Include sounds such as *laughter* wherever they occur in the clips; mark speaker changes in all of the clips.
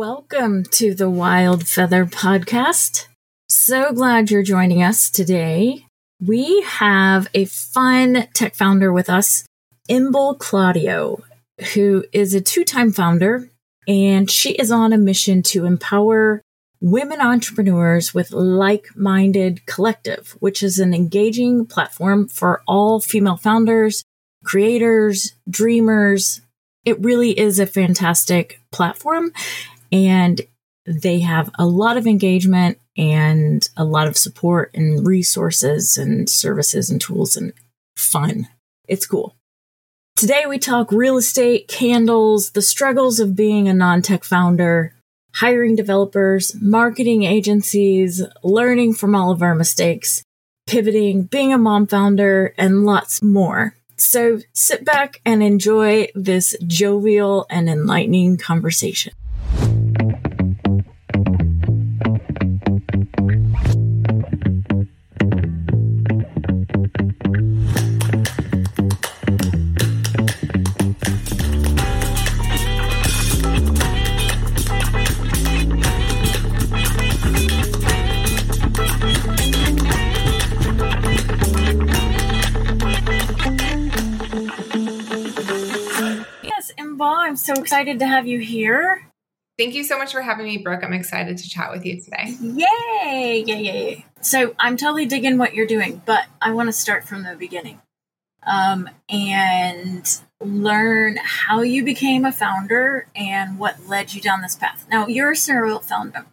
Speaker 1: Welcome to the Wild Feather Podcast. So glad you're joining us today. We have a fun tech founder with us, Inbal Claudio, who is a two time founder, and she is on a mission to empower women entrepreneurs with Like Minded Collective, which is an engaging platform for all female founders, creators, dreamers. It really is a fantastic platform and they have a lot of engagement and a lot of support and resources and services and tools and fun. It's cool. Today we talk real estate, candles, the struggles of being a non tech founder, hiring developers, marketing agencies, learning from all of our mistakes, pivoting, being a mom founder, and lots more. So sit back and enjoy this jovial and enlightening conversation. So excited to have you here.
Speaker 2: Thank you so much for having me, Brooke. I'm excited to chat with you today.
Speaker 1: Yay! Yay, yay, yay. So I'm totally digging what you're doing, but I want to start from the beginning um, and learn how you became a founder and what led you down this path. Now, you're a serial founder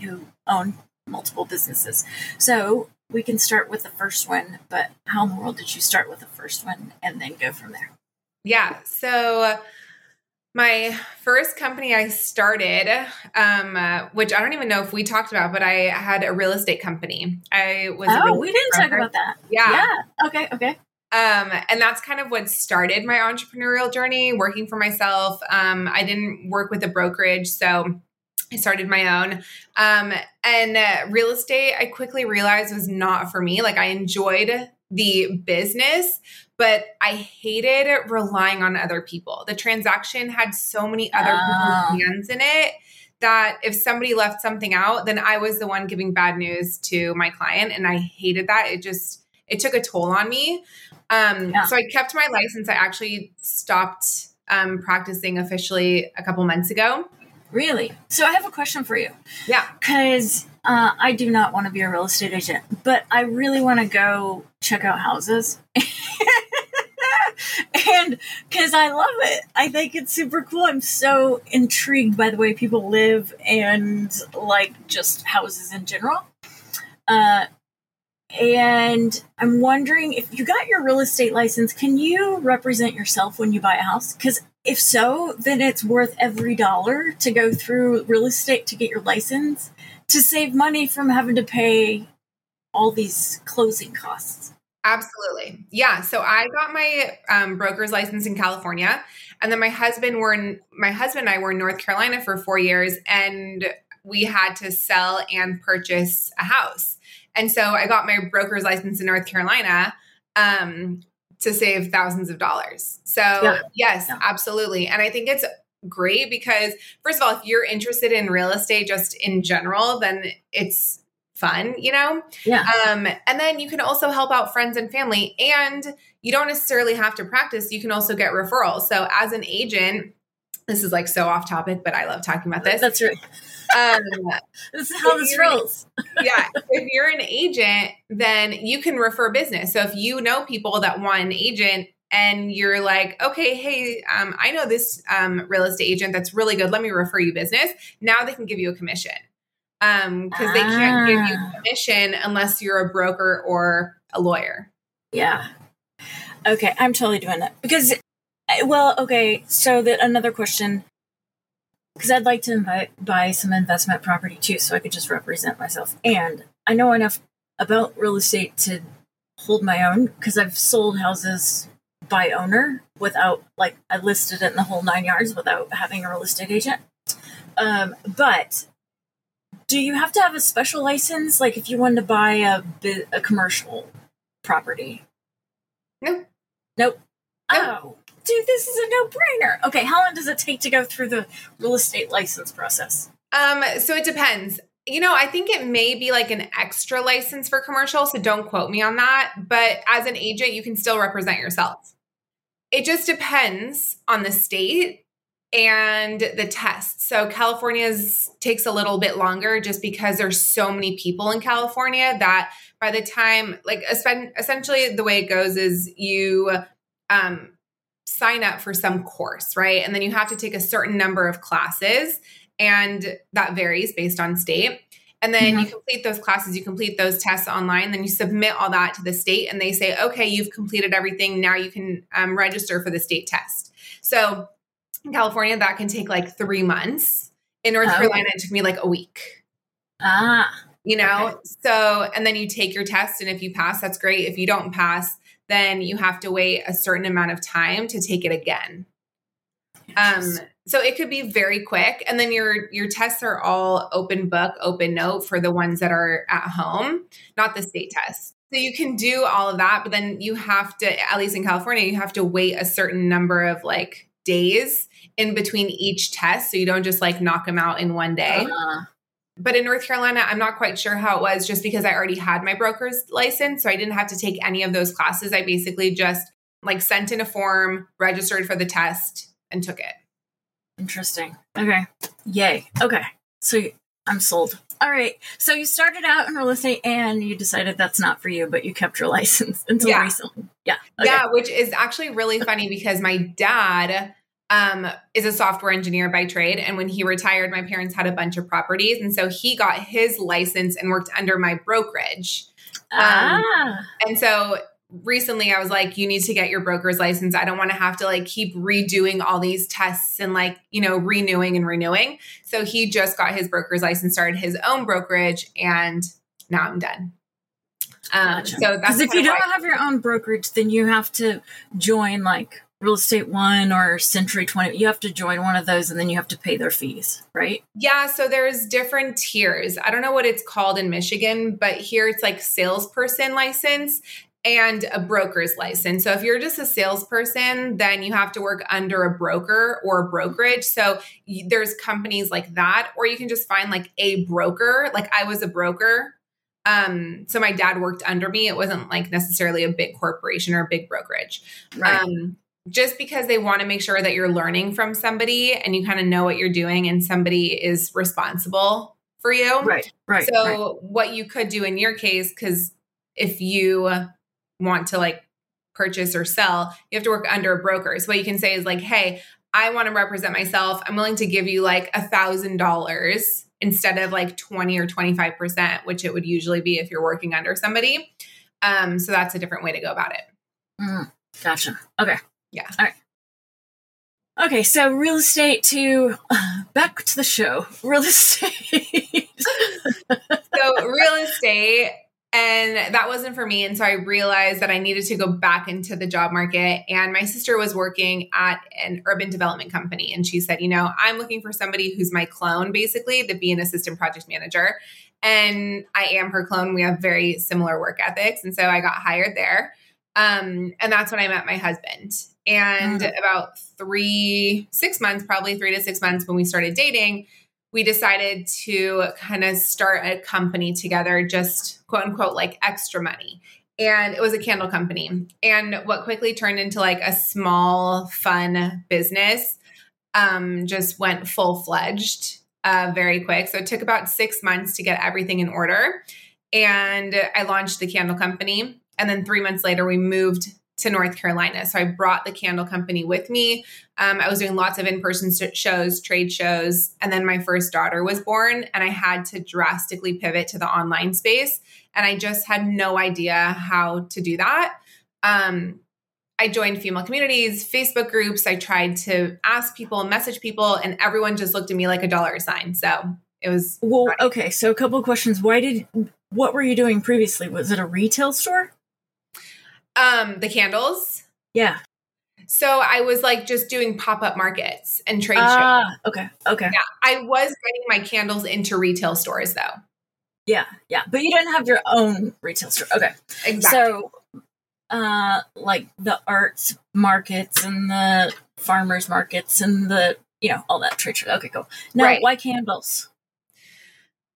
Speaker 1: who own multiple businesses. So we can start with the first one, but how in the world did you start with the first one and then go from there?
Speaker 2: Yeah. So my first company I started, um, uh, which I don't even know if we talked about, but I had a real estate company. I was.
Speaker 1: Oh, we didn't broker. talk about that.
Speaker 2: Yeah.
Speaker 1: Yeah. Okay. Okay.
Speaker 2: Um, and that's kind of what started my entrepreneurial journey, working for myself. Um, I didn't work with a brokerage, so I started my own. Um, and uh, real estate, I quickly realized was not for me. Like I enjoyed the business, but I hated relying on other people. The transaction had so many other
Speaker 1: Ah.
Speaker 2: people's hands in it that if somebody left something out, then I was the one giving bad news to my client. And I hated that. It just, it took a toll on me. Um,
Speaker 1: Yeah.
Speaker 2: So I kept my license. I actually stopped um, practicing officially a couple months ago.
Speaker 1: Really? So I have a question for you.
Speaker 2: Yeah.
Speaker 1: Because uh, I do not want to be a real estate agent, but I really want to go check out houses. *laughs* and because I love it, I think it's super cool. I'm so intrigued by the way people live and like just houses in general. Uh, and I'm wondering if you got your real estate license, can you represent yourself when you buy a house? Because if so, then it's worth every dollar to go through real estate to get your license to save money from having to pay all these closing costs.
Speaker 2: Absolutely. Yeah. So I got my um, broker's license in California, and then my husband were in my husband and I were in North Carolina for four years, and we had to sell and purchase a house. And so I got my broker's license in North Carolina um, to save thousands of dollars. So
Speaker 1: Yeah.
Speaker 2: yes,
Speaker 1: Yeah.
Speaker 2: absolutely. And I think it's great because first of all, if you're interested in real estate just in general, then it's fun, you know?
Speaker 1: Yeah.
Speaker 2: Um, and then you can also help out friends and family. And you don't necessarily have to practice, you can also get referrals. So, as an agent, this is like so off topic, but I love talking about this.
Speaker 1: That's right.
Speaker 2: Um, *laughs*
Speaker 1: This is how this rolls. *laughs*
Speaker 2: yeah, if you're an agent, then you can refer business. So, if you know people that want an agent, and you're like, okay, hey, um, I know this um, real estate agent that's really good. Let me refer you business. Now they can give you a commission because they can't give you
Speaker 1: Ah.
Speaker 2: commission unless you're a broker or a lawyer.
Speaker 1: Yeah. Okay, I'm totally doing that because, well, okay. So that another question, because I'd like to invite, buy some investment property too, so I could just represent myself, and I know enough about real estate to hold my own because I've sold houses by owner without like I listed it in the whole nine yards without having a real estate agent. Um, but do you have to have a special license, like if you wanted to buy a a commercial property?
Speaker 2: No.
Speaker 1: Nope.
Speaker 2: No.
Speaker 1: Oh, dude, this is a no brainer. Okay, how long does it take to go through the real estate license process?
Speaker 2: Um, so it depends. You know, I think it may be like an extra license for commercial, so don't quote me on that. But as an agent, you can still represent yourself. It just depends on the state and the test. So California's takes a little bit longer just because there's so many people in California that by the time like essentially the way it goes is you um sign up for some course, right? And then you have to take a certain number of classes and that varies based on state. And then mm-hmm. you complete those classes, you complete those tests online, then you submit all that to the state, and they say, okay, you've completed everything. Now you can um, register for the state test. So in California, that can take like three months. In North oh. Carolina, it took me like a week.
Speaker 1: Ah.
Speaker 2: You know, okay. so, and then you take your test, and if you pass, that's great. If you don't pass, then you have to wait a certain amount of time to take it again. Um, so it could be very quick, and then your your tests are all open book, open note for the ones that are at home, not the state test. So you can do all of that, but then you have to, at least in California, you have to wait a certain number of like days in between each test, so you don't just like knock them out in one day. Uh-huh. But in North Carolina, I'm not quite sure how it was just because I already had my broker's license. So I didn't have to take any of those classes. I basically just like sent in a form, registered for the test, and took it.
Speaker 1: Interesting. Okay. Yay. Okay. So I'm sold. All right. So you started out in real estate and you decided that's not for you, but you kept your *laughs* license until yeah. recently. Yeah.
Speaker 2: Okay. Yeah, which is actually really funny because my dad um, is a software engineer by trade. And when he retired, my parents had a bunch of properties. And so he got his license and worked under my brokerage. Um, ah. And so recently I was like, you need to get your broker's license. I don't want to have to like keep redoing all these tests and like, you know, renewing and renewing. So he just got his broker's license, started his own brokerage, and now I'm done.
Speaker 1: Um, gotcha. So that's if you don't have your own brokerage, then you have to join like Real Estate One or Century 20, you have to join one of those and then you have to pay their fees, right?
Speaker 2: Yeah. So there's different tiers. I don't know what it's called in Michigan, but here it's like salesperson license and a broker's license. So if you're just a salesperson, then you have to work under a broker or a brokerage. So there's companies like that, or you can just find like a broker. Like I was a broker. Um, so my dad worked under me. It wasn't like necessarily a big corporation or a big brokerage. Right. Um, just because they want to make sure that you're learning from somebody and you kind of know what you're doing and somebody is responsible for you.
Speaker 1: Right. Right.
Speaker 2: So
Speaker 1: right.
Speaker 2: what you could do in your case, because if you want to like purchase or sell, you have to work under a broker. So what you can say is like, hey, I want to represent myself. I'm willing to give you like a thousand dollars instead of like 20 or 25%, which it would usually be if you're working under somebody. Um, so that's a different way to go about it.
Speaker 1: Mm, gotcha. Okay.
Speaker 2: Yeah.
Speaker 1: All right. Okay, so real estate to *sighs* back to the show. Real estate.
Speaker 2: so real estate and that wasn't for me and so i realized that i needed to go back into the job market and my sister was working at an urban development company and she said you know i'm looking for somebody who's my clone basically to be an assistant project manager and i am her clone we have very similar work ethics and so i got hired there um, and that's when i met my husband and mm-hmm. about three, six months, probably three to six months when we started dating, we decided to kind of start a company together, just quote unquote, like extra money. And it was a candle company. And what quickly turned into like a small, fun business um, just went full fledged uh, very quick. So it took about six months to get everything in order. And I launched the candle company. And then three months later, we moved to North Carolina. So I brought the candle company with me. Um, I was doing lots of in person shows, trade shows, and then my first daughter was born, and I had to drastically pivot to the online space. And I just had no idea how to do that. Um, I joined female communities, Facebook groups. I tried to ask people, message people, and everyone just looked at me like a dollar sign. So it was
Speaker 1: well. Funny. Okay, so a couple of questions. Why did what were you doing previously? Was it a retail store?
Speaker 2: Um, the candles.
Speaker 1: Yeah.
Speaker 2: So I was like just doing pop up markets and trade
Speaker 1: ah, shows. Okay. Okay.
Speaker 2: Yeah. I was getting my candles into retail stores though.
Speaker 1: Yeah. Yeah. But you didn't have your own retail store. Okay.
Speaker 2: Exactly.
Speaker 1: So uh like the arts markets and the farmers markets and the you know all that trade. show. Okay, cool. Now,
Speaker 2: Right.
Speaker 1: why candles?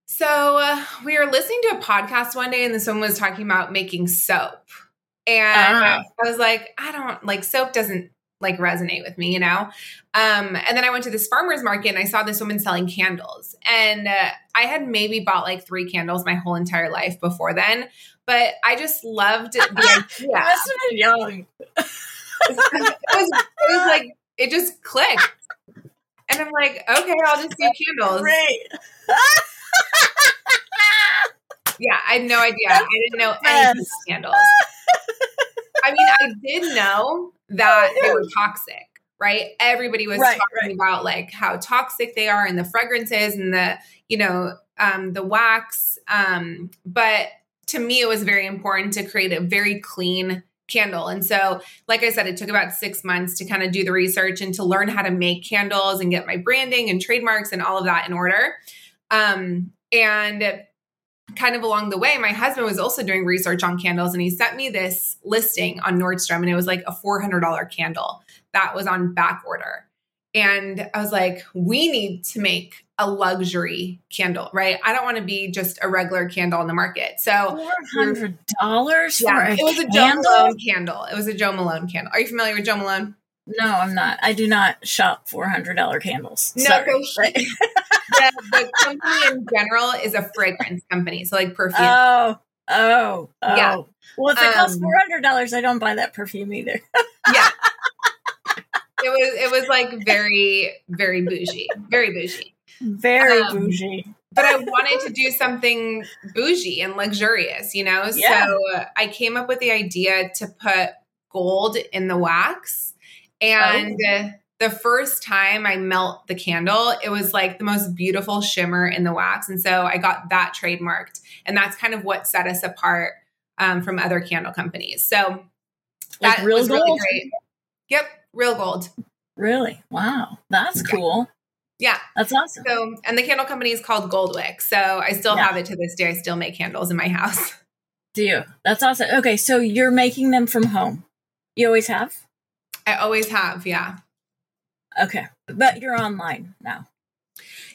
Speaker 2: So uh, we were listening to a podcast one day, and this one was talking about making soap, and
Speaker 1: Ah.
Speaker 2: I was like, I don't like soap doesn't like resonate with me, you know. Um, and then I went to this farmers market, and I saw this woman selling candles, and uh, I had maybe bought like three candles my whole entire life before then, but I just loved the *laughs* idea.
Speaker 1: must have been young.
Speaker 2: it was, it was like it just clicked, and I'm like, okay, I'll just do candles.
Speaker 1: Great.
Speaker 2: Yeah, I had no idea. I didn't know anything about candles. I mean, I did know that they were toxic, right? Everybody was
Speaker 1: Right,
Speaker 2: talking about like how toxic they are and the fragrances and the, you know, um, the wax. Um, but to me, it was very important to create a very clean candle. And so, like I said, it took about six months to kind of do the research and to learn how to make candles and get my branding and trademarks and all of that in order. Um, and kind of along the way, my husband was also doing research on candles and he sent me this listing on Nordstrom and it was like a $400 candle that was on back order. And I was like, we need to make a luxury candle, right? I don't want to be just a regular candle on the market. So,
Speaker 1: Four hundred dollars for
Speaker 2: yeah,
Speaker 1: a
Speaker 2: it was a Jo
Speaker 1: candle?
Speaker 2: Malone candle. It was a Jo Malone candle. Are you familiar with Jo Malone?
Speaker 1: No, I'm not. I do not shop four hundred dollar candles.
Speaker 2: No,
Speaker 1: Sorry.
Speaker 2: so *laughs* he- the, the company in general is a fragrance company. So, like perfume.
Speaker 1: oh, oh, oh.
Speaker 2: Yeah.
Speaker 1: Well, if it costs
Speaker 2: Um,
Speaker 1: four hundred dollars, I don't buy that perfume either. *laughs*
Speaker 2: yeah. It was it was like very very bougie, very bougie.
Speaker 1: Very
Speaker 2: Um,
Speaker 1: bougie.
Speaker 2: But I wanted to do something bougie and luxurious, you know.
Speaker 1: Yeah.
Speaker 2: So I came up with the idea to put gold in the wax, and
Speaker 1: Oh.
Speaker 2: The first time I melt the candle, it was like the most beautiful shimmer in the wax, and so I got that trademarked, and that's kind of what set us apart um, from other candle companies. So
Speaker 1: Like
Speaker 2: that
Speaker 1: real
Speaker 2: was really
Speaker 1: gold?
Speaker 2: great. Yep, real gold.
Speaker 1: Really? Wow, that's cool.
Speaker 2: Yeah.
Speaker 1: That's awesome.
Speaker 2: So, and the candle company is called Goldwick. So I still
Speaker 1: Yeah.
Speaker 2: have it to this day. I still make candles in my house. *laughs*
Speaker 1: Do you? That's awesome. Okay, so you're making them from home. You always have.
Speaker 2: I always have. Yeah.
Speaker 1: Okay, but you're online now.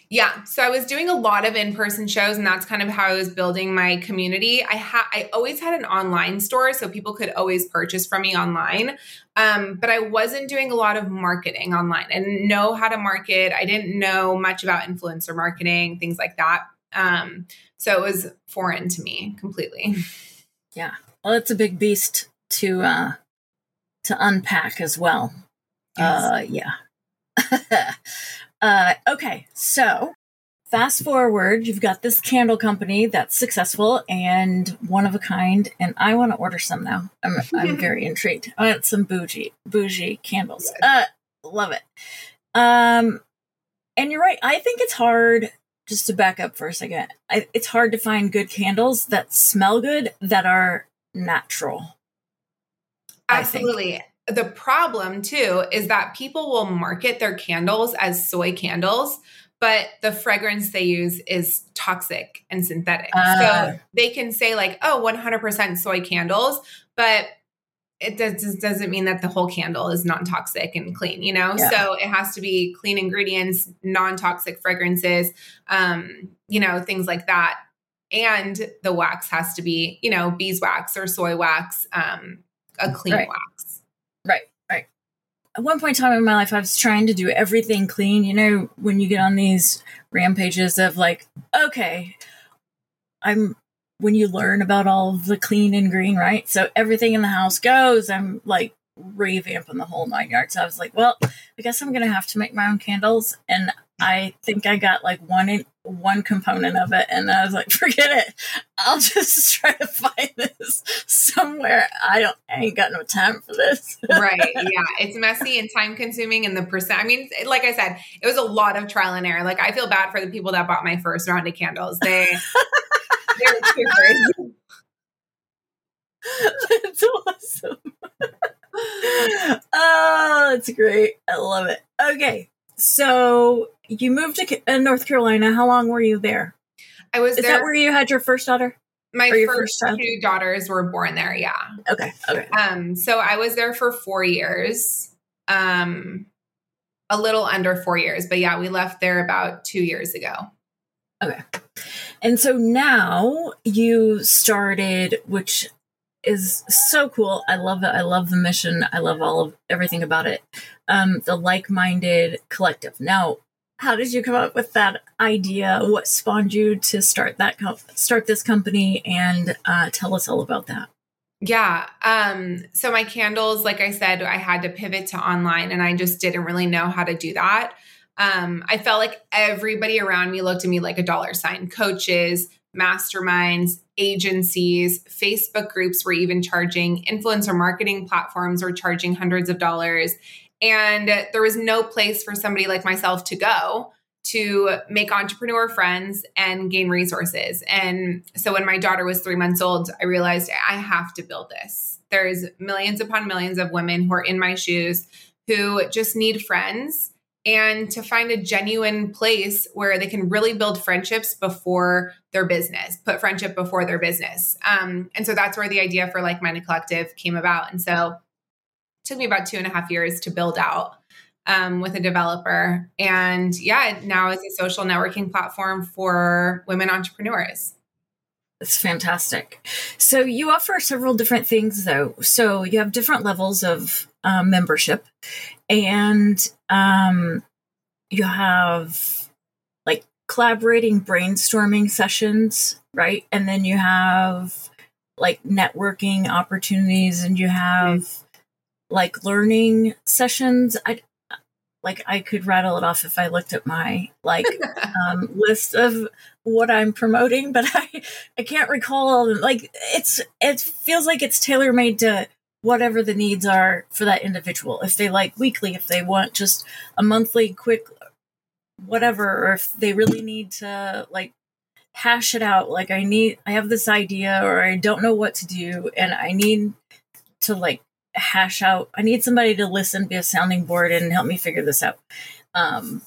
Speaker 2: Yeah. So I was doing a lot of in-person shows and that's kind of how I was building my community. I had I always had an online store so people could always purchase from me online. Um, but I wasn't doing a lot of marketing online. I didn't know how to market. I didn't know much about influencer marketing, things like that. Um, so it was foreign to me completely. *laughs* Yeah.
Speaker 1: Well, it's a big beast to uh to unpack as well. Uh yeah. *laughs* uh okay, so fast forward, you've got this candle company that's successful and one of a kind, and I want to order some now. I'm I'm *laughs* very intrigued. I want some bougie bougie candles. Uh love it. Um and you're right, I think it's hard just to back up for a second. I, it's hard to find good candles that smell good that are natural.
Speaker 2: Absolutely. The problem too is that people will market their candles as soy candles, but the fragrance they use is toxic and synthetic.
Speaker 1: Ah.
Speaker 2: so they can say like, "Oh, 100% soy candles," but it does, doesn't mean that the whole candle is non-toxic and clean, you know?
Speaker 1: Yeah.
Speaker 2: So it has to be clean ingredients, non-toxic fragrances, um, you know, things like that. And the wax has to be, you know, beeswax or soy wax, um, a clean
Speaker 1: Right.
Speaker 2: wax.
Speaker 1: At one point in time in my life, I was trying to do everything clean. You know, when you get on these rampages of like, okay, I'm when you learn about all the clean and green, right? So everything in the house goes. I'm like revamping the whole nine yards. So I was like, well, I guess I'm gonna have to make my own candles, and I think I got like one in, one component of it, and I was like, *laughs* forget it. I'll just *laughs* try to find this somewhere. I don't. I ain't got no time for this. *laughs*
Speaker 2: right. Yeah. It's messy and time consuming. And the percent, I mean, like I said, it was a lot of trial and error. Like I feel bad for the people that bought my first round of candles. They, they were troopers.
Speaker 1: That's awesome. oh, that's great. I love it. Okay, so you moved to uh, North Carolina. How long were you there?
Speaker 2: I was
Speaker 1: Is
Speaker 2: there.
Speaker 1: that where you had your first daughter?
Speaker 2: My first, first two daughters were born there. Yeah.
Speaker 1: Okay. Okay.
Speaker 2: Um. So I was there for four years. Um, a little under four years, but yeah, we left there about two years ago.
Speaker 1: Okay. And so now you started, which is so cool. I love it. I love the mission. I love all of everything about it. Um, the like-minded collective. Now, how did you come up with that idea? What spawned you to start that co- start this company? And uh, tell us all about that.
Speaker 2: Yeah. Um, so my candles, like I said, I had to pivot to online, and I just didn't really know how to do that. Um, I felt like everybody around me looked at me like a dollar sign. Coaches, masterminds, agencies, Facebook groups were even charging, influencer marketing platforms were charging hundreds of dollars. And there was no place for somebody like myself to go to make entrepreneur friends and gain resources. And so when my daughter was three months old, I realized I have to build this. There's millions upon millions of women who are in my shoes who just need friends and to find a genuine place where they can really build friendships before their business, put friendship before their business. Um, and so that's where the idea for Like Minded Collective came about. And so it took me about two and a half years to build out um, with a developer. And yeah, now is a social networking platform for women entrepreneurs.
Speaker 1: That's fantastic. So you offer several different things, though. So you have different levels of um, membership, and um, you have like collaborating brainstorming sessions, right? And then you have like networking opportunities, and you have mm-hmm. like learning sessions. I like I could rattle it off if I looked at my like *laughs* um, list of what I'm promoting, but I I can't recall. Like it's it feels like it's tailor made to whatever the needs are for that individual. If they like weekly, if they want just a monthly quick whatever, or if they really need to like hash it out. Like I need I have this idea or I don't know what to do and I need to like hash out. I need somebody to listen, be a sounding board, and help me figure this out. Um,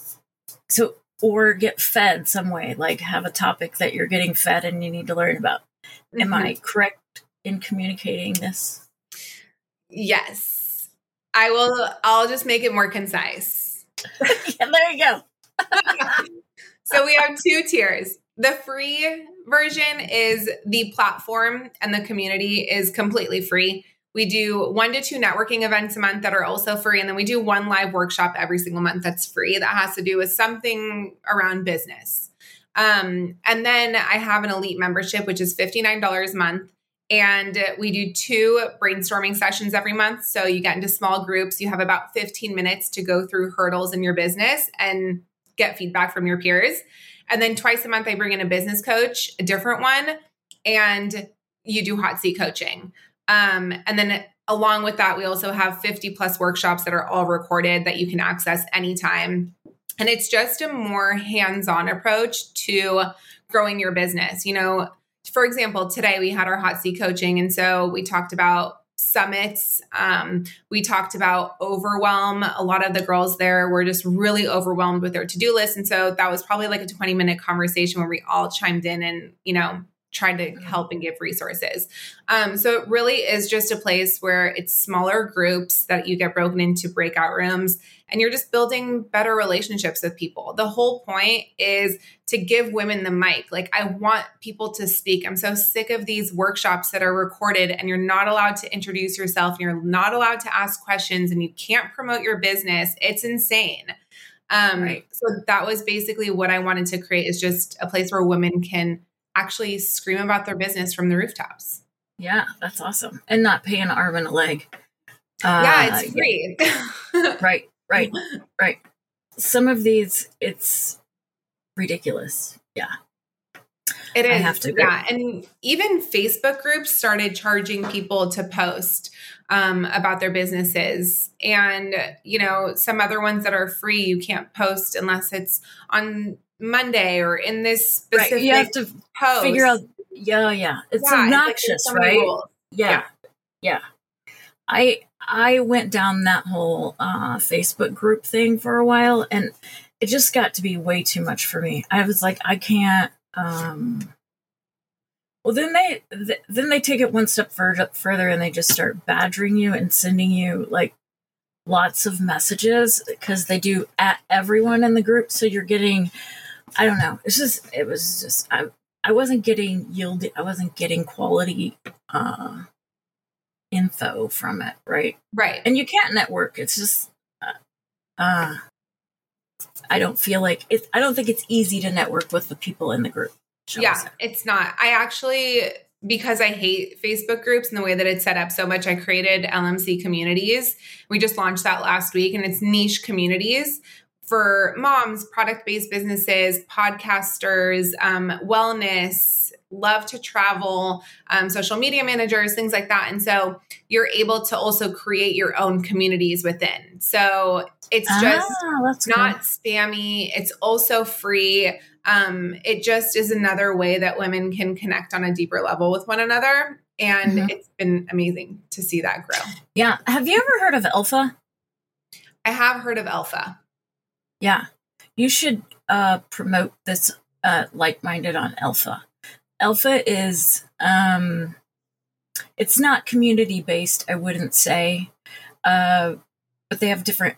Speaker 1: so, or get fed some way, like have a topic that you're getting fed and you need to learn about. Mm-hmm. Am I correct in communicating this?
Speaker 2: Yes. I will, I'll just make it more concise. *laughs*
Speaker 1: yeah, there you go. *laughs*
Speaker 2: so we have two tiers. The free version is the platform and the community is completely free. We do one to two networking events a month that are also free. And then we do one live workshop every single month that's free that has to do with something around business. Um, and then I have an elite membership, which is $59 a month. And we do two brainstorming sessions every month. So you get into small groups. You have about 15 minutes to go through hurdles in your business and get feedback from your peers. And then twice a month, I bring in a business coach, a different one, and you do hot seat coaching. Um, and then along with that, we also have 50 plus workshops that are all recorded that you can access anytime. And it's just a more hands on approach to growing your business. You know, for example, today we had our hot seat coaching. And so we talked about summits. Um, we talked about overwhelm. A lot of the girls there were just really overwhelmed with their to do list. And so that was probably like a 20 minute conversation where we all chimed in and, you know, tried to mm-hmm. help and give resources. Um, so it really is just a place where it's smaller groups that you get broken into breakout rooms and you're just building better relationships with people. The whole point is to give women the mic. Like, I want people to speak. I'm so sick of these workshops that are recorded and you're not allowed to introduce yourself and you're not allowed to ask questions and you can't promote your business. It's insane. Um, right. So that was basically what I wanted to create is just a place where women can actually scream about their business from the rooftops.
Speaker 1: Yeah, that's awesome. And not pay an arm and a leg.
Speaker 2: Uh, yeah, it's *laughs* free.
Speaker 1: right, right, right. Some of these, it's ridiculous. Yeah.
Speaker 2: It is. I have to agree. Yeah. And even Facebook groups started charging people to post um, about their businesses. And, you know, some other ones that are free, you can't post unless it's on Monday or in this specific right.
Speaker 1: You have to post. figure out. Yeah, yeah. It's yeah, obnoxious, it's like right? Yeah, yeah, yeah. I I went down that whole uh, Facebook group thing for a while, and it just got to be way too much for me. I was like, I can't. um Well, then they th- then they take it one step further further and they just start badgering you and sending you like lots of messages because they do at everyone in the group. So you're getting, I don't know. It's just it was just I I wasn't getting yield. I wasn't getting quality uh, info from it. Right.
Speaker 2: Right.
Speaker 1: And you can't network. It's just. Uh, uh I don't feel like it. I don't think it's easy to network with the people in the group.
Speaker 2: Yeah, it's not. I actually, because I hate Facebook groups and the way that it's set up so much, I created LMC communities. We just launched that last week, and it's niche communities for moms, product based businesses, podcasters, um, wellness, love to travel, um, social media managers, things like that. And so you're able to also create your own communities within. So it's just ah, not spammy. It's also free. Um, it just is another way that women can connect on a deeper level with one another. And mm-hmm. it's been amazing to see that grow.
Speaker 1: Yeah. Have you ever heard of Alpha?
Speaker 2: I have heard of Alpha.
Speaker 1: Yeah. You should uh, promote this uh, like minded on Alpha. Alpha is, um, it's not community based, I wouldn't say, uh, but they have different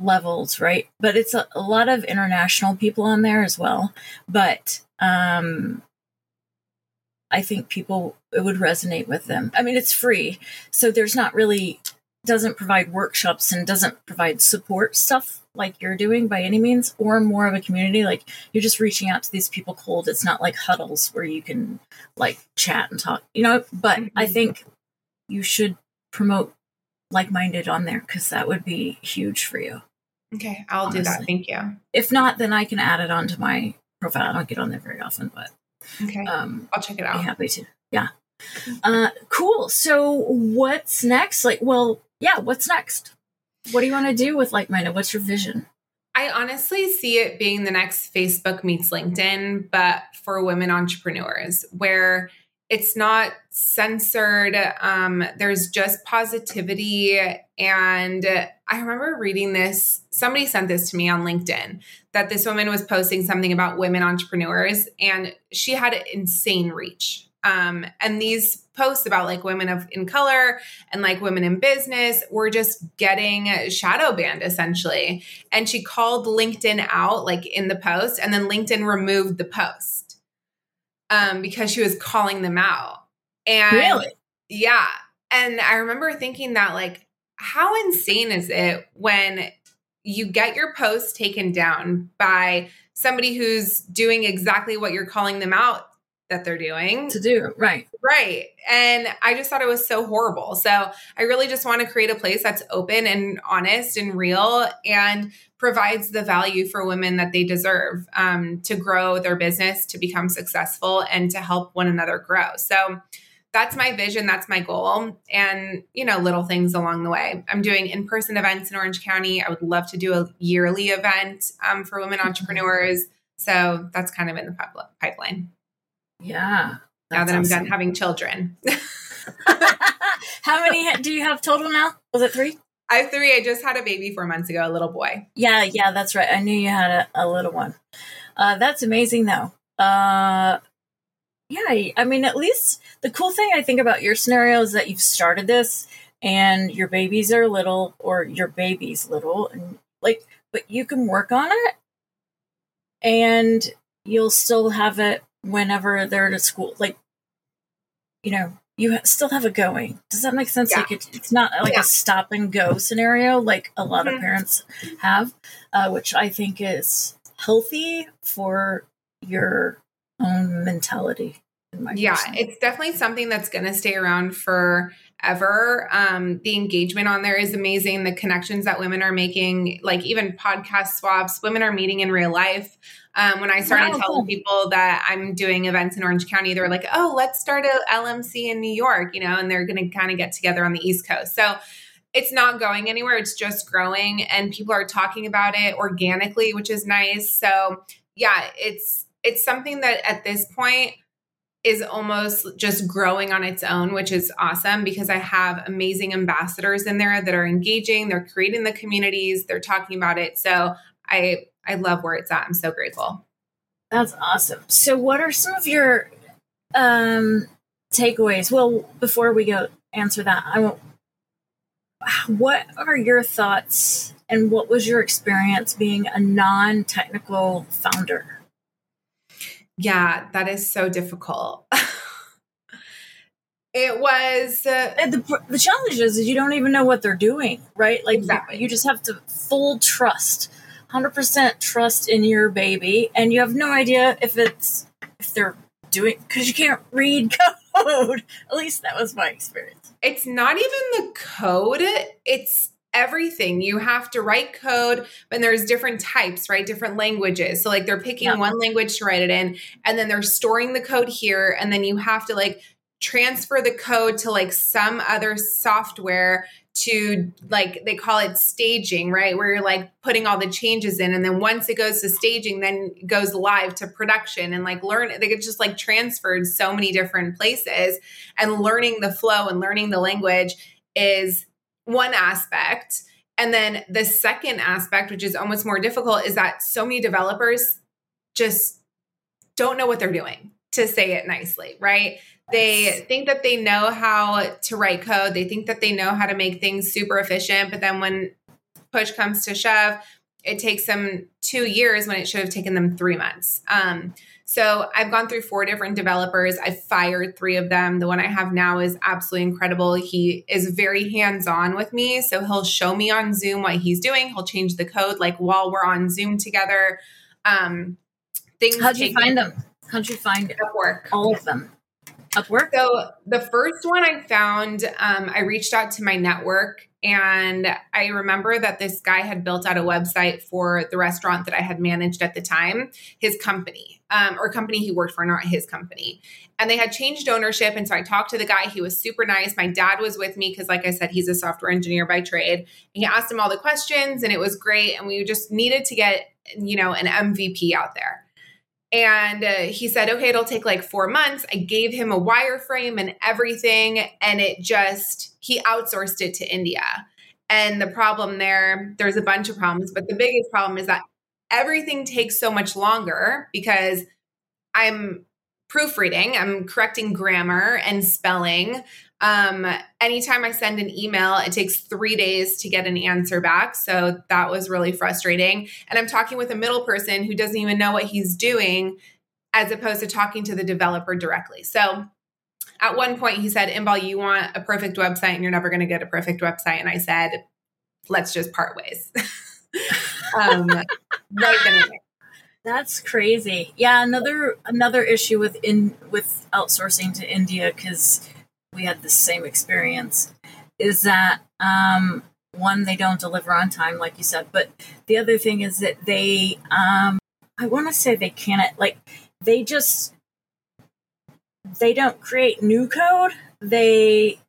Speaker 1: levels, right? But it's a, a lot of international people on there as well. But um, I think people it would resonate with them. I mean, it's free, so there's not really doesn't provide workshops and doesn't provide support stuff like you're doing by any means, or more of a community. Like you're just reaching out to these people cold. It's not like huddles where you can like chat and talk, you know. But mm-hmm. I think you should promote like minded on there because that would be huge for you.
Speaker 2: Okay, I'll honestly. do that. Thank you.
Speaker 1: If not, then I can add it onto my profile. I don't get on there very often, but
Speaker 2: okay, um, I'll check it out.
Speaker 1: Be happy to. Yeah. Uh, cool. So what's next? Like, well, yeah, what's next? What do you want to do with Like Minded? What's your vision?
Speaker 2: I honestly see it being the next Facebook meets LinkedIn, but for women entrepreneurs, where it's not censored. Um, there's just positivity. And I remember reading this. Somebody sent this to me on LinkedIn that this woman was posting something about women entrepreneurs, and she had insane reach. Um, and these posts about like women of in color and like women in business were just getting shadow banned essentially. And she called LinkedIn out like in the post, and then LinkedIn removed the post um, because she was calling them out. And
Speaker 1: really?
Speaker 2: Yeah. And I remember thinking that, like, how insane is it when you get your post taken down by somebody who's doing exactly what you're calling them out that they're doing.
Speaker 1: To do right.
Speaker 2: Right. And i just thought it was so horrible. So i really just want to create a place that's open and honest and real and provides the value for women that they deserve um, to grow their business to become successful and to help one another grow. So that's my vision that's my goal and you know little things along the way. I'm doing in-person events in orange county. I would love to do a yearly event um, for women *laughs* entrepreneurs. So that's kind of in the pipeline
Speaker 1: yeah.
Speaker 2: Now that awesome. I'm done having children. *laughs*
Speaker 1: How many do you have total now? Was it three?
Speaker 2: I have three. I just had a baby four months ago, a little boy.
Speaker 1: Yeah, yeah, that's right. I knew you had a, a little one. Uh, that's amazing, though. Uh, yeah, I mean, at least the cool thing I think about your scenario is that you've started this and your babies are little or your baby's little and like, but you can work on it and you'll still have it whenever they're at school. Like, you know, you still have it going. Does that make sense? Yeah. Like, it, it's not like yeah. a stop and go scenario like a lot mm-hmm. of parents have, uh, which I think is healthy for your own mentality.
Speaker 2: yeah, it's definitely something that's going to stay around for ever. Um, the engagement on there is amazing. The connections that women are making, like even podcast swaps, women are meeting in real life. Um, when I started wow, telling people that I'm doing events in Orange County, they were like, "Oh, let's start a LMC in New York," you know, and they're going to kind of get together on the East Coast. So it's not going anywhere; it's just growing, and people are talking about it organically, which is nice. So yeah, it's it's something that at this point is almost just growing on its own, which is awesome because I have amazing ambassadors in there that are engaging, they're creating the communities, they're talking about it. So I I love where it's at. I'm so grateful.
Speaker 1: That's awesome. So what are some of your um, takeaways? Well, before we go answer that, I want. What are your thoughts, and what was your experience being a non-technical founder?
Speaker 2: Yeah, that is so difficult. *laughs* it was uh,
Speaker 1: the the challenge is, is you don't even know what they're doing, right? Like
Speaker 2: exactly.
Speaker 1: you, you just have to full trust, hundred percent trust in your baby, and you have no idea if it's if they're doing because you can't read *laughs* code. At least that was my experience.
Speaker 2: It's not even the code; it's everything. You have to write code, and there's different types, right? Different languages. So like they're picking yeah. one language to write it in, and then they're storing the code here, and then you have to like transfer the code to like some other software to like they call it staging right where you're like putting all the changes in and then once it goes to staging then it goes live to production and like learn they get just like transferred so many different places and learning the flow and learning the language is one aspect and then the second aspect which is almost more difficult is that so many developers just don't know what they're doing to say it nicely right they think that they know how to write code. They think that they know how to make things super efficient. But then when push comes to shove, it takes them two years when it should have taken them three months. Um, so I've gone through four different developers. I fired three of them. The one I have now is absolutely incredible. He is very hands on with me. So he'll show me on Zoom what he's doing. He'll change the code like while we're on Zoom together. Um,
Speaker 1: things How'd you find them? How'd you find
Speaker 2: Upwork?
Speaker 1: All of them. Upwork?
Speaker 2: So the first one I found, um, I reached out to my network and I remember that this guy had built out a website for the restaurant that I had managed at the time, his company, um, or company he worked for, not his company. And they had changed ownership. And so I talked to the guy. He was super nice. My dad was with me because, like I said, he's a software engineer by trade. He asked him all the questions and it was great. And we just needed to get, you know, an MVP out there. And uh, he said, okay, it'll take like four months. I gave him a wireframe and everything. And it just, he outsourced it to India. And the problem there, there's a bunch of problems, but the biggest problem is that everything takes so much longer because I'm proofreading, I'm correcting grammar and spelling. Um, anytime I send an email, it takes three days to get an answer back. So that was really frustrating. And I'm talking with a middle person who doesn't even know what he's doing, as opposed to talking to the developer directly. So at one point, he said, Inbal, you want a perfect website and you're never going to get a perfect website. And I said, let's just part ways. *laughs* um, right then
Speaker 1: That's crazy. Yeah, another another issue with in with outsourcing to India because we had the same experience is that um, one they don't deliver on time like you said but the other thing is that they um, i want to say they can't like they just they don't create new code. They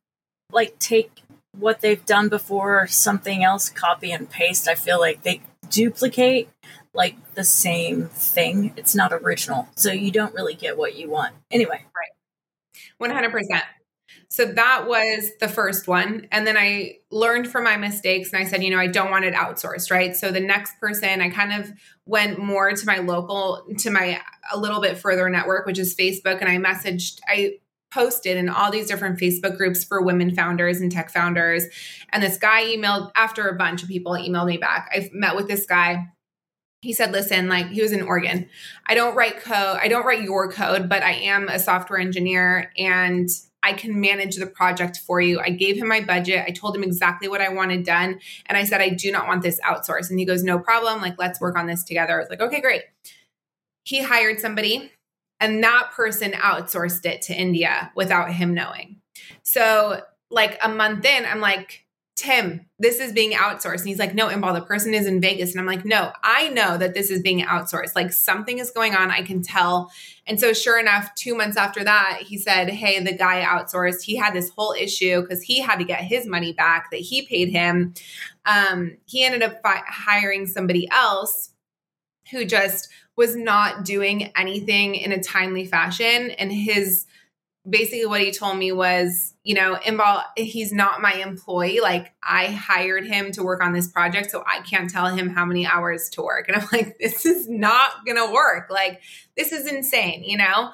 Speaker 1: like take what they've done before something else copy and paste. I feel like they duplicate like the same thing it's not original so you don't really get what you want anyway
Speaker 2: right 100% so that was the first one. And then I learned from my mistakes and I said, you know, I don't want it outsourced, right? So the next person, I kind of went more to my local, to my a little bit further network, which is Facebook. And I messaged, I posted in all these different Facebook groups for women founders and tech founders. And this guy emailed, after a bunch of people emailed me back, I've met with this guy he said, listen, like he was in Oregon. I don't write code, I don't write your code, but I am a software engineer and I can manage the project for you. I gave him my budget. I told him exactly what I wanted done. And I said, I do not want this outsourced. And he goes, No problem. Like, let's work on this together. I was like, Okay, great. He hired somebody, and that person outsourced it to India without him knowing. So, like a month in, I'm like, Tim, this is being outsourced. And he's like, no, Inbal, the person is in Vegas. And I'm like, no, I know that this is being outsourced. Like something is going on. I can tell. And so, sure enough, two months after that, he said, hey, the guy outsourced. He had this whole issue because he had to get his money back that he paid him. Um, he ended up fi- hiring somebody else who just was not doing anything in a timely fashion. And his basically what he told me was, you know, Inbal, he's not my employee. Like I hired him to work on this project, so I can't tell him how many hours to work. And I'm like, *laughs* this is not gonna work. Like, this is insane, you know?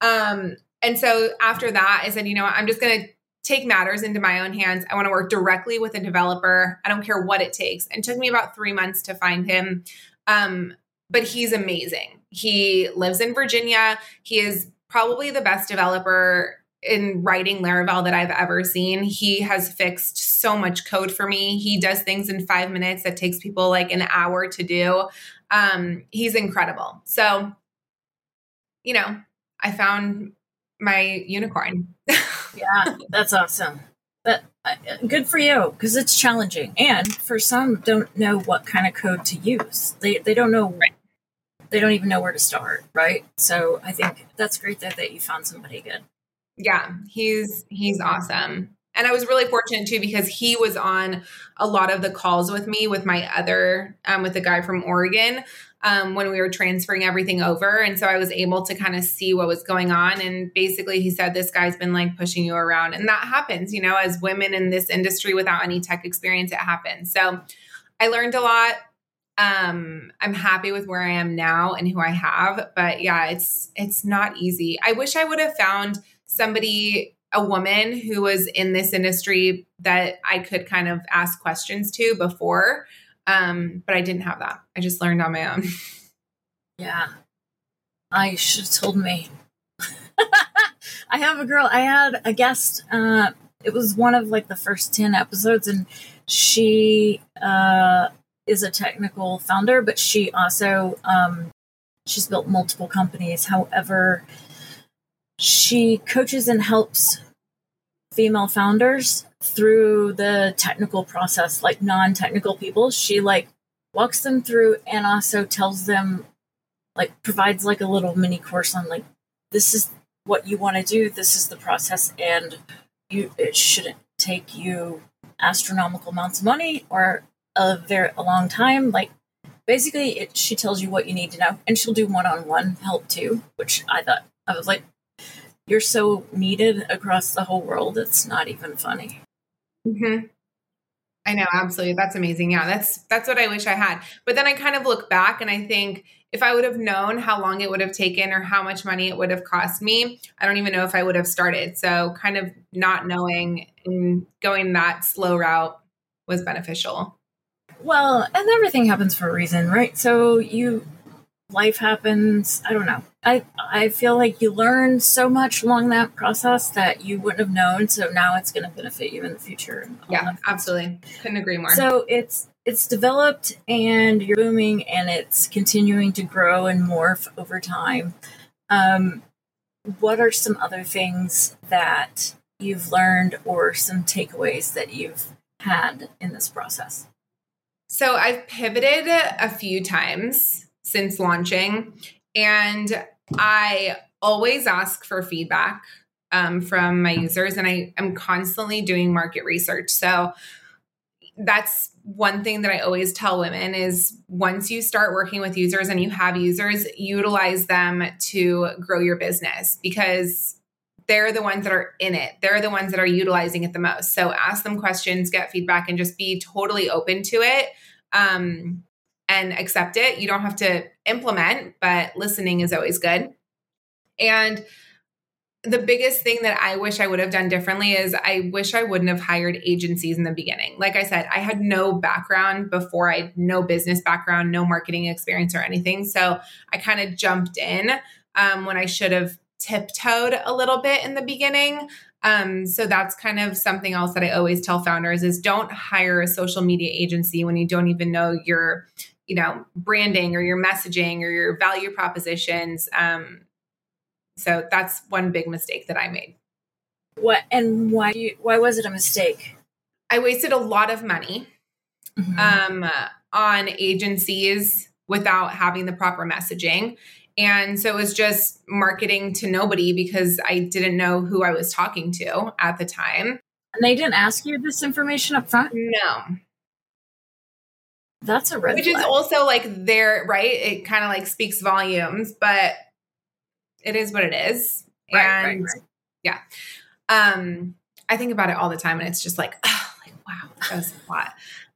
Speaker 2: Um, and so after that, I said, you know what, I'm just to take matters into my own hands. I want to work directly with a developer. I don't care what it takes. And it took me about three months to find him. Um, but he's amazing. He lives in Virginia. He is probably the best developer in writing Laravel that I've ever seen. He has fixed so much code for me. He does things in five minutes that takes people like an hour to do. Um, he's incredible. So, you know, I found my unicorn. *laughs*
Speaker 1: yeah, that's awesome. But uh, good for you because it's challenging, and for some, don't know what kind of code to use. They they don't know. Right. They don't even know where to start, right? So I think that's great that, that you found somebody good.
Speaker 2: Yeah, he's he's awesome. And I was really fortunate too because he was on a lot of the calls with me with my other um, with the guy from Oregon um, when we were transferring everything over. And so I was able to kind of see what was going on. And basically, he said, This guy's been like pushing you around. And that happens, you know, as women in this industry without any tech experience, it happens. So I learned a lot. Um, I'm happy with where I am now and who I have. But yeah, it's it's not easy. I wish I would have found somebody a woman who was in this industry that I could kind of ask questions to before um, but I didn't have that. I just learned on my own.
Speaker 1: Yeah. I should have told me. *laughs* I have a girl, I had a guest, uh, it was one of like the first 10 episodes, and she uh, is a technical founder, but she also um, she's built multiple companies. However, she coaches and helps female founders through the technical process like non-technical people she like walks them through and also tells them like provides like a little mini course on like this is what you want to do this is the process and you it shouldn't take you astronomical amounts of money or a very a long time like basically it, she tells you what you need to know and she'll do one-on-one help too which i thought i was like you're so needed across the whole world it's not even funny
Speaker 2: Mm-hmm. I know, absolutely. That's amazing. Yeah, that's that's what I wish I had. But then I kind of look back and I think if I would have known how long it would have taken or how much money it would have cost me, I don't even know if I would have started. So kind of not knowing and going that slow route was beneficial.
Speaker 1: Well, and everything happens for a reason, right? So you life happens. I don't know. I I feel like you learn so much along that process that you wouldn't have known. So now it's going to benefit you in the future.
Speaker 2: Yeah, absolutely. Couldn't agree more.
Speaker 1: So it's it's developed and you're booming and it's continuing to grow and morph over time. Um, what are some other things that you've learned or some takeaways that you've had in this process?
Speaker 2: So I've pivoted a few times since launching. And I always ask for feedback um, from my users, and I am constantly doing market research. So that's one thing that I always tell women is once you start working with users and you have users, utilize them to grow your business because they're the ones that are in it. They're the ones that are utilizing it the most. So ask them questions, get feedback, and just be totally open to it. Um, and accept it. You don't have to implement, but listening is always good. And the biggest thing that I wish I would have done differently is I wish I wouldn't have hired agencies in the beginning. Like I said, I had no background before, I no business background, no marketing experience or anything. So I kind of jumped in um, when I should have tiptoed a little bit in the beginning. Um, so that's kind of something else that I always tell founders is don't hire a social media agency when you don't even know your you know branding or your messaging or your value propositions um, so that's one big mistake that i made
Speaker 1: what and why you, why was it a mistake
Speaker 2: i wasted a lot of money mm-hmm. um, on agencies without having the proper messaging and so it was just marketing to nobody because i didn't know who i was talking to at the time
Speaker 1: and they didn't ask you this information up front
Speaker 2: no
Speaker 1: that's a red
Speaker 2: Which
Speaker 1: flag.
Speaker 2: is also like there, right? It kind of like speaks volumes, but it is what it is. Right, and right, right. yeah. Um, I think about it all the time and it's just like, oh, like wow, that was a lot.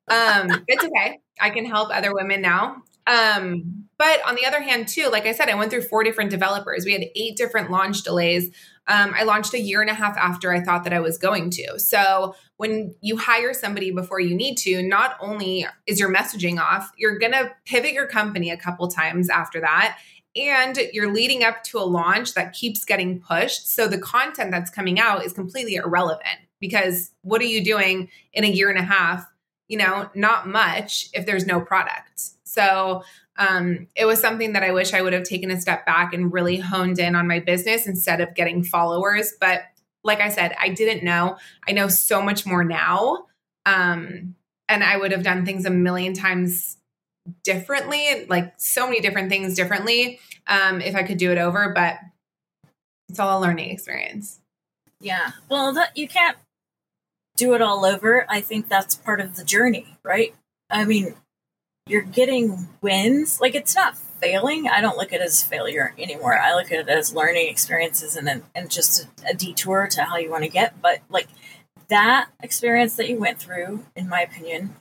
Speaker 2: Um, it's okay. I can help other women now. Um, but on the other hand, too, like I said, I went through four different developers. We had eight different launch delays. Um, I launched a year and a half after I thought that I was going to. So when you hire somebody before you need to, not only is your messaging off, you're going to pivot your company a couple times after that. And you're leading up to a launch that keeps getting pushed. So the content that's coming out is completely irrelevant because what are you doing in a year and a half? You know, not much if there's no product. So um, it was something that I wish I would have taken a step back and really honed in on my business instead of getting followers. But like I said, I didn't know. I know so much more now. Um, and I would have done things a million times differently, like so many different things differently um, if I could do it over. But it's all a learning experience.
Speaker 1: Yeah. Well, that you can't do it all over. I think that's part of the journey, right? I mean, you're getting wins. Like it's not failing. I don't look at it as failure anymore. I look at it as learning experiences and and just a, a detour to how you want to get. But like that experience that you went through, in my opinion,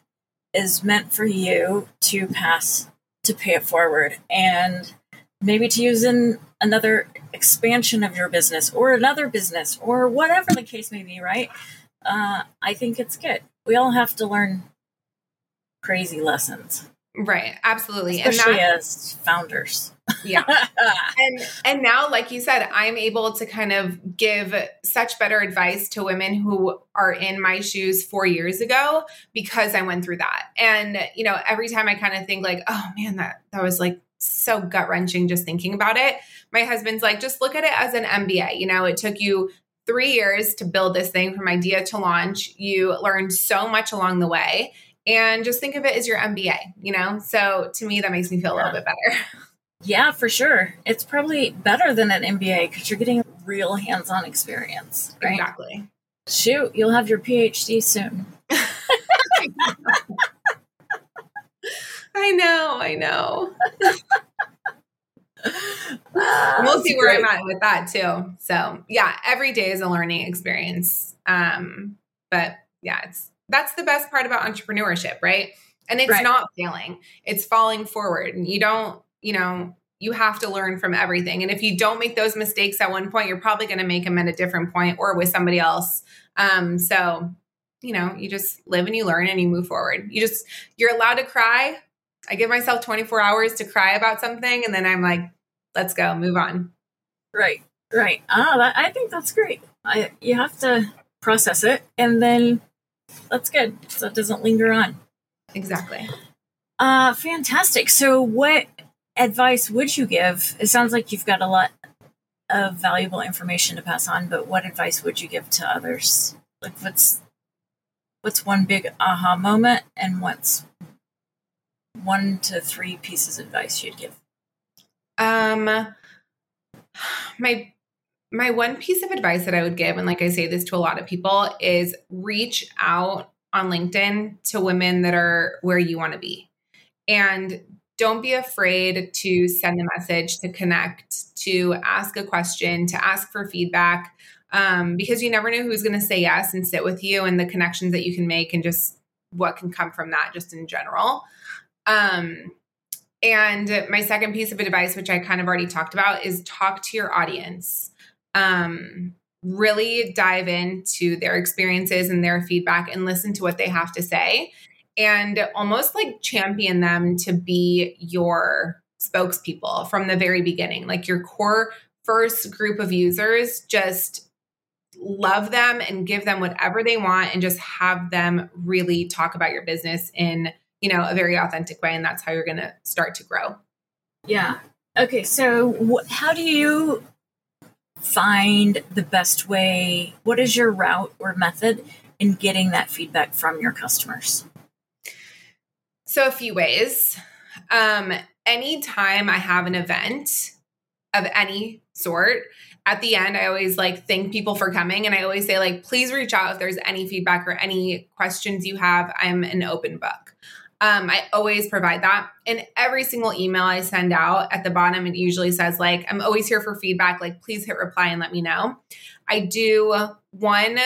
Speaker 1: is meant for you to pass to pay it forward and maybe to use in another expansion of your business or another business or whatever the case may be, right? Uh, I think it's good. We all have to learn crazy lessons.
Speaker 2: Right, absolutely.
Speaker 1: Especially and that, as founders.
Speaker 2: Yeah. *laughs* and and now like you said, I'm able to kind of give such better advice to women who are in my shoes 4 years ago because I went through that. And you know, every time I kind of think like, "Oh man, that that was like so gut-wrenching just thinking about it." My husband's like, "Just look at it as an MBA. You know, it took you three years to build this thing from idea to launch. You learned so much along the way and just think of it as your MBA, you know? So to me, that makes me feel a little bit better. *laughs*
Speaker 1: Yeah, for sure. It's probably better than an MBA because you're getting real hands on experience. Right?
Speaker 2: Exactly.
Speaker 1: Shoot, you'll have your PhD soon.
Speaker 2: I know, I know. Uh, *laughs* we'll see where. I'm at with that too. So yeah, every day is a learning experience. Um, but yeah, it's that's the best part about entrepreneurship, right? And it's right. not failing, it's falling forward. And you don't, you know, you have to learn from everything. And if you don't make those mistakes at one point, you're probably going to make them at a different point or with somebody else. Um, so, you know, you just live and you learn and you move forward. You just, you're allowed to cry. I give myself 24 hours to cry about something. And then I'm like, let's go, move on.
Speaker 1: Right, right. Ah, that, I think that's great. I, you have to process it and then that's good. So it doesn't linger on.
Speaker 2: Exactly.
Speaker 1: Uh, fantastic. So, what advice would you give? It sounds like you've got a lot of valuable information to pass on, but what advice would you give to others? Like, what's what's one big aha moment, and what's one to three pieces of advice you'd give?
Speaker 2: Um, my my one piece of advice that I would give, and like I say this to a lot of people, is reach out on LinkedIn to women that are where you want to be. And don't be afraid to send a message, to connect, to ask a question, to ask for feedback, um, because you never know who's going to say yes and sit with you and the connections that you can make and just what can come from that, just in general. Um, and my second piece of advice, which I kind of already talked about, is talk to your audience um, really dive into their experiences and their feedback and listen to what they have to say and almost like champion them to be your spokespeople from the very beginning. Like your core first group of users just love them and give them whatever they want and just have them really talk about your business in you know a very authentic way and that's how you're going to start to grow.
Speaker 1: Yeah. Okay so wh- how do you find the best way? What is your route or method in getting that feedback from your customers?
Speaker 2: So, a few ways. Um, anytime I have an event of any sort, at the end, I always like thank people for coming. And I always say, like, please reach out if there's any feedback or any questions you have. I'm an open book. Um, I always provide that. In every single email I send out at the bottom, it usually says, like, I'm always here for feedback. Like, please hit reply and let me know. I do one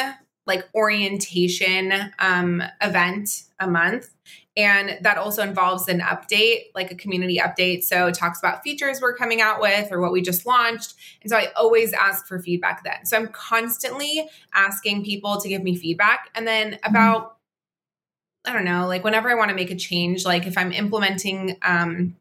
Speaker 2: like orientation um, event a month. And that also involves an update, like a community update. So it talks about features we're coming out with or what we just launched. And so I always ask for feedback then. So I'm constantly asking people to give me feedback. And then mm-hmm. about, I don't know, like whenever I want to make a change, like if I'm implementing um,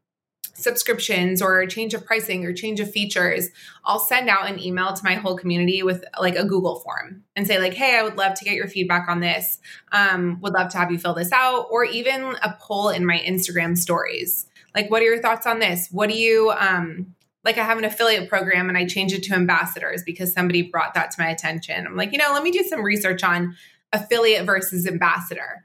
Speaker 2: subscriptions or a change of pricing or change of features, I'll send out an email to my whole community with like a Google form and say like, "Hey, I would love to get your feedback on this. Um, would love to have you fill this out," or even a poll in my Instagram stories. Like, what are your thoughts on this? What do you um, like? I have an affiliate program and I changed it to ambassadors because somebody brought that to my attention. I'm like, you know, let me do some research on affiliate versus ambassador.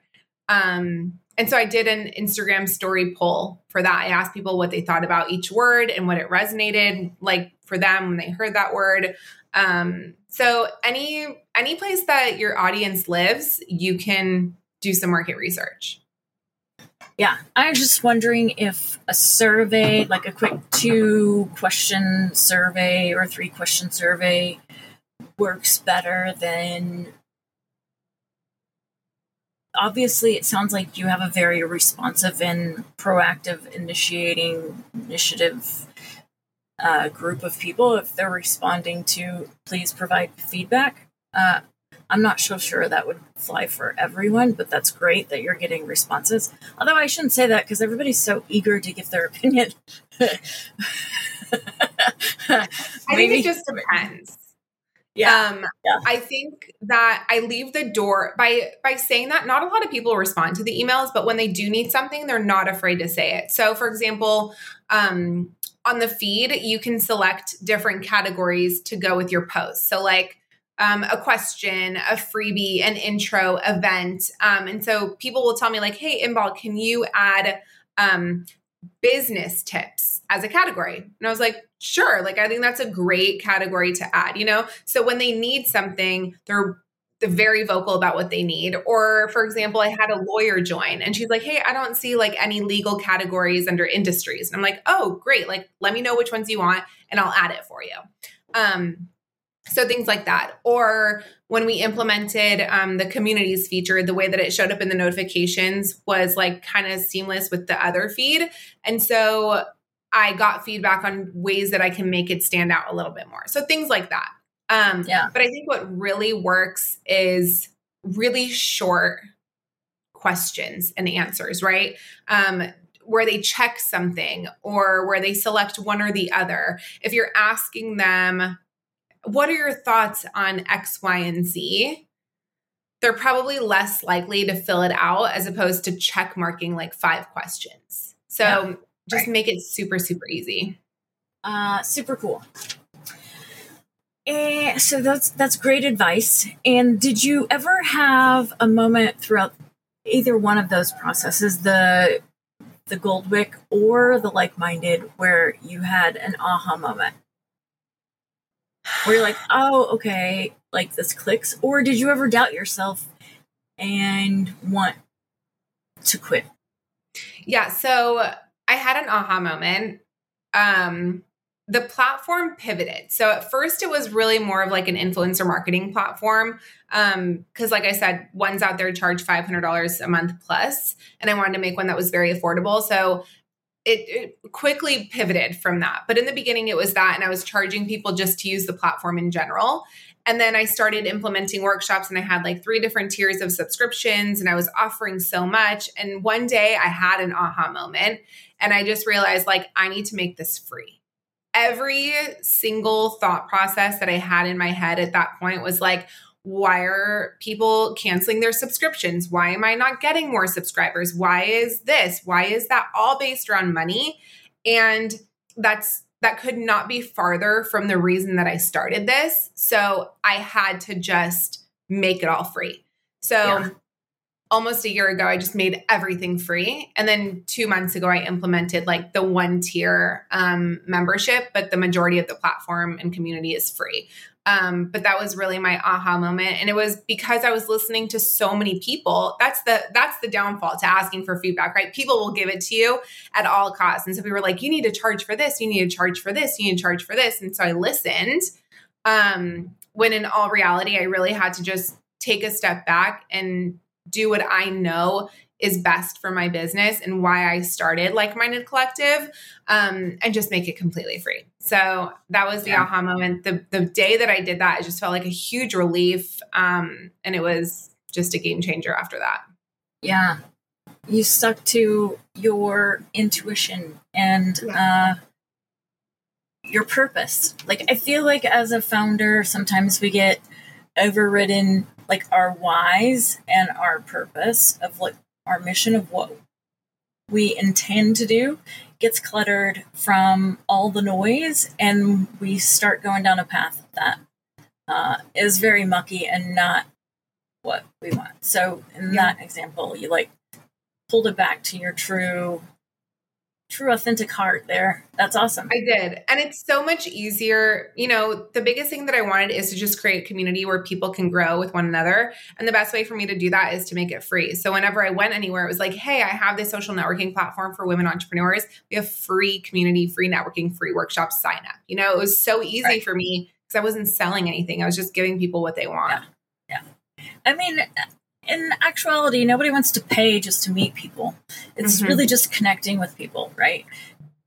Speaker 2: Um, and so I did an Instagram story poll for that. I asked people what they thought about each word and what it resonated like for them when they heard that word. Um, so any any place that your audience lives, you can do some market research.
Speaker 1: Yeah, I was just wondering if a survey, like a quick two question survey or three question survey, works better than obviously it sounds like you have a very responsive and proactive initiating initiative uh, group of people. If they're responding to please provide feedback. Uh, i'm not so sure that would fly for everyone but that's great that you're getting responses. Although i shouldn't say that because everybody's so eager to give their opinion. *laughs*
Speaker 2: I think it just depends yeah. Um, yeah. I think that I leave the door by by saying that not a lot of people respond to the emails, but when they do need something, they're not afraid to say it. So for example, um, on the feed, you can select different categories to go with your post. So like um, a question, a freebie, an intro, event. Um, and so people will tell me like, hey, Inbal, can you add um, business tips as a category. And I was like, sure, like I think that's a great category to add, you know? So when they need something, they're very vocal about what they need. Or for example, I had a lawyer join and she's like, "Hey, I don't see like any legal categories under industries." And I'm like, "Oh, great. Like let me know which ones you want and I'll add it for you." Um so things like that. Or when we implemented um, the communities feature, the way that it showed up in the notifications was like kind of seamless with the other feed. And so I got feedback on ways that I can make it stand out a little bit more. So things like that. Um, yeah. But I think what really works is really short questions and answers, right? Um, where they check something or where they select one or the other. If you're asking them, what are your thoughts on X, Y, and Z? They're probably less likely to fill it out as opposed to check marking like five questions. So yeah, just right. make it super, super easy.
Speaker 1: Uh, super cool. And so that's that's great advice. And did you ever have a moment throughout either one of those processes, the the Goldwick or the like minded, where you had an aha moment? Where you're like, oh, okay, like this clicks? Or did you ever doubt yourself and want to quit?
Speaker 2: Yeah, so I had an aha moment. Um, the platform pivoted. So at first it was really more of like an influencer marketing platform. Um, cause like I said, ones out there charge $500 a month plus, and I wanted to make one that was very affordable. So it, it, quickly pivoted from that. But in the beginning, it was that, and I was charging people just to use the platform in general. And then I started implementing workshops, and I had like three different tiers of subscriptions, and I was offering so much. And one day I had an aha moment, and I just realized like, I need to make this free. Every single thought process that I had in my head at that point was like, why are people canceling their subscriptions? Why am I not getting more subscribers? Why is this? Why is that all based around money? And that's that could not be farther from the reason that I started this. So I had to just make it all free. So yeah. almost a year ago, I just made everything free. And then two months ago, I implemented like the one tier um, membership, but the majority of the platform and community is free. Um, but that was really my aha moment. And it was because I was listening to so many people. That's the that's the downfall to asking for feedback, right? People will give it to you at all costs. And so we were like, you need to charge for this, you need to charge for this, you need to charge for this. And so I listened. Um, when in all reality, I really had to just take a step back and do what I know is best for my business and why I started Like Minded Collective um, and just make it completely free. So that was the yeah. aha moment. The, the day that I did that, it just felt like a huge relief. Um, and it was just a game changer after that.
Speaker 1: Yeah. You stuck to your intuition and yeah. uh, your purpose. Like, I feel like as a founder, sometimes we get overridden like our whys and our purpose of like our mission of what we intend to do gets cluttered from all the noise and we start going down a path that uh, is very mucky and not what we want. So in yeah. that example, you like pulled it back to your true true authentic heart there. That's awesome.
Speaker 2: I did. And it's so much easier. You know, the biggest thing that I wanted is to just create community where people can grow with one another. And the best way for me to do that is to make it free. So whenever I went anywhere, it was like, hey, I have this social networking platform for women entrepreneurs. We have free community, free networking, free workshops, sign up. You know, it was so easy right. for me because I wasn't selling anything. I was just giving people what they want.
Speaker 1: Yeah. yeah. I mean, in actuality, nobody wants to pay just to meet people. It's mm-hmm. really just connecting with people, right?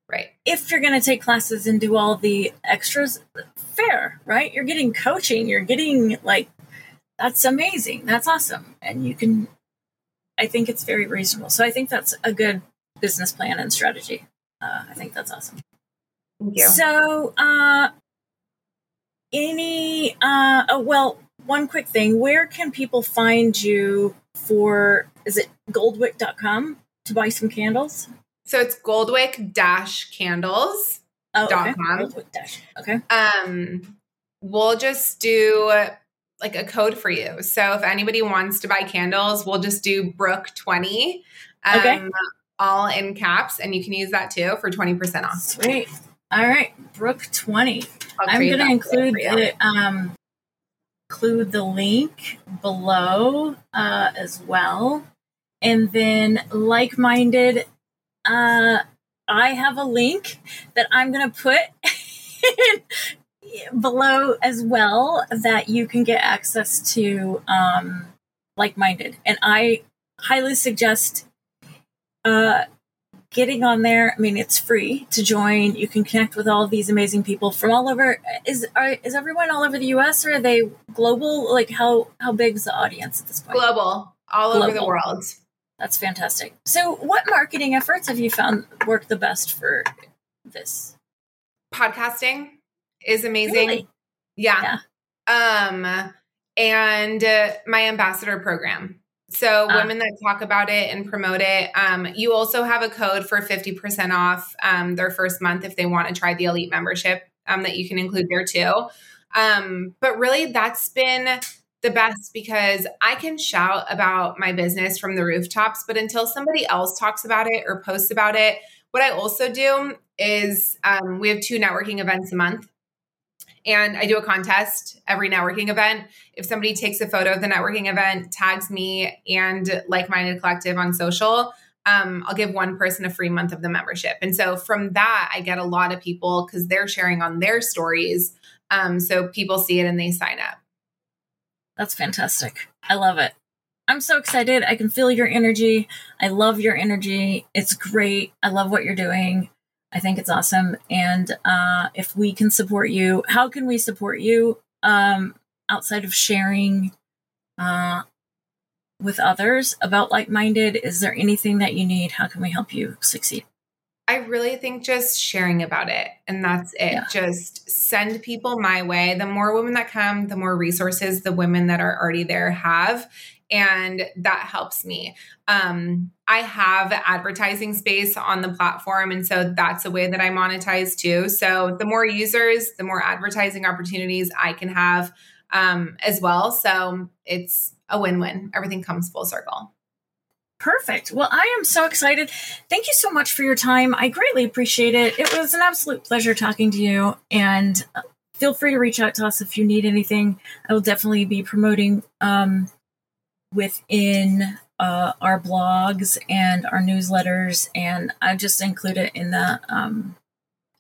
Speaker 2: Right.
Speaker 1: If you're going to take classes and do all the extras, fair, right? You're getting coaching, you're getting like, that's amazing. That's awesome. And you can, I think it's very reasonable. So I think that's a good business plan and strategy. Uh, I think that's awesome.
Speaker 2: Thank you.
Speaker 1: So, uh, any, uh, oh, well, one quick thing. Where can people find you for is it goldwick.com to buy some candles?
Speaker 2: So it's goldwick dash candles
Speaker 1: oh, okay. Goldwick dash. okay.
Speaker 2: Um we'll just do like a code for you. So if anybody wants to buy candles we'll just do brook 20 um, okay. all in caps and you can use that too for 20% off.
Speaker 1: Sweet. All right. Brook 20 i'm going to include the um include the link below uh, as well. And then, like minded, uh, I have a link that I'm going to put *laughs* below as well that you can get access to um, like minded. And I highly suggest uh, getting on there. I mean, it's free to join. You can connect with all of these amazing people from all over. Is are, is everyone all over the U.S. or are they global? Like how how big is the audience at this point?
Speaker 2: Global, all global. over the world.
Speaker 1: That's fantastic. So, what marketing efforts have you found work the best for this?
Speaker 2: Podcasting is amazing. Really? Yeah. yeah. Um, and uh, my ambassador program so uh, women that talk about it and promote it. Um, you also have a code for 50% off um, their first month if they want to try the elite membership um, that you can include there too. Um, but really that's been the best because I can shout about my business from the rooftops, but until somebody else talks about it or posts about it, what I also do is um, we have two networking events a month and I do a contest every networking event. If somebody takes a photo of the networking event, tags me and Like Minded Collective on social, um, I'll give one person a free month of the membership. And so from that, I get a lot of people because they're sharing on their stories. Um, so people see it and they sign up.
Speaker 1: That's fantastic. I love it. I'm so excited. I can feel your energy. I love your energy. It's great. I love what you're doing. I think it's awesome. And uh, if we can support you, how can we support you um, outside of sharing uh, with others about like minded? Is there anything that you need? How can we help you succeed?
Speaker 2: I really think just sharing about it and that's it. Yeah. Just send people my way. The more women that come, the more resources the women that are already there have and that helps me. Um, I have advertising space on the platform, and so that's a way that I monetize too. So the more users, the more advertising opportunities I can have um, as well. So it's a win-win. Everything comes full circle.
Speaker 1: Perfect. Well, I am so excited. Thank you so much for your time. I greatly appreciate it. It was an absolute pleasure talking to you. And uh, feel free to reach out to us if you need anything. I will definitely be promoting um, within uh, our blogs and our newsletters, and I just include it in the. Um,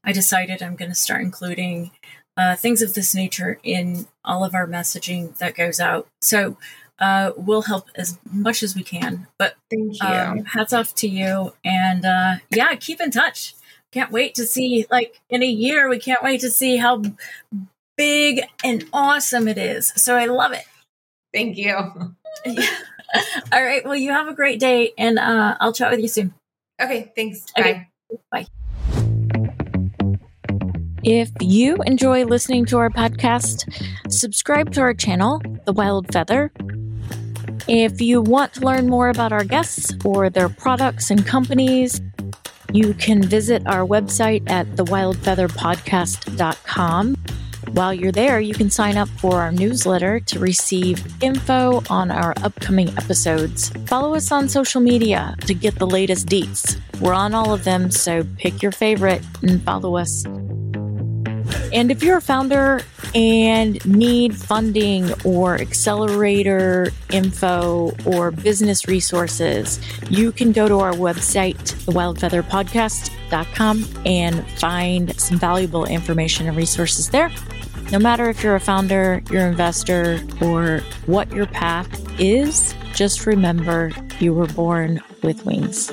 Speaker 1: I decided I'm going to start including uh, things of this nature in all of our messaging that goes out. So uh, we'll help as much as we can. But
Speaker 2: thank you.
Speaker 1: Um, hats off to you. And uh, yeah, keep in touch. Can't wait to see, like, in a year, we can't wait to see how big and awesome it is. So I love it.
Speaker 2: Thank you. *laughs*
Speaker 1: All right. Well, you have a great day, and uh, I'll chat with you soon.
Speaker 2: Okay. Thanks. Okay.
Speaker 1: Bye. If you enjoy listening to our podcast, subscribe to our channel, The Wild Feather. If you want to learn more about our guests or their products and companies, you can visit our website at thewildfeatherpodcast.com. While you're there, you can sign up for our newsletter to receive info on our upcoming episodes. Follow us on social media to get the latest deets. We're on all of them, so pick your favorite and follow us. And if you're a founder and need funding or accelerator info or business resources, you can go to our website, thewildfeatherpodcast.com, and find some valuable information and resources there. No matter if you're a founder, your investor, or what your path is, just remember you were born with wings.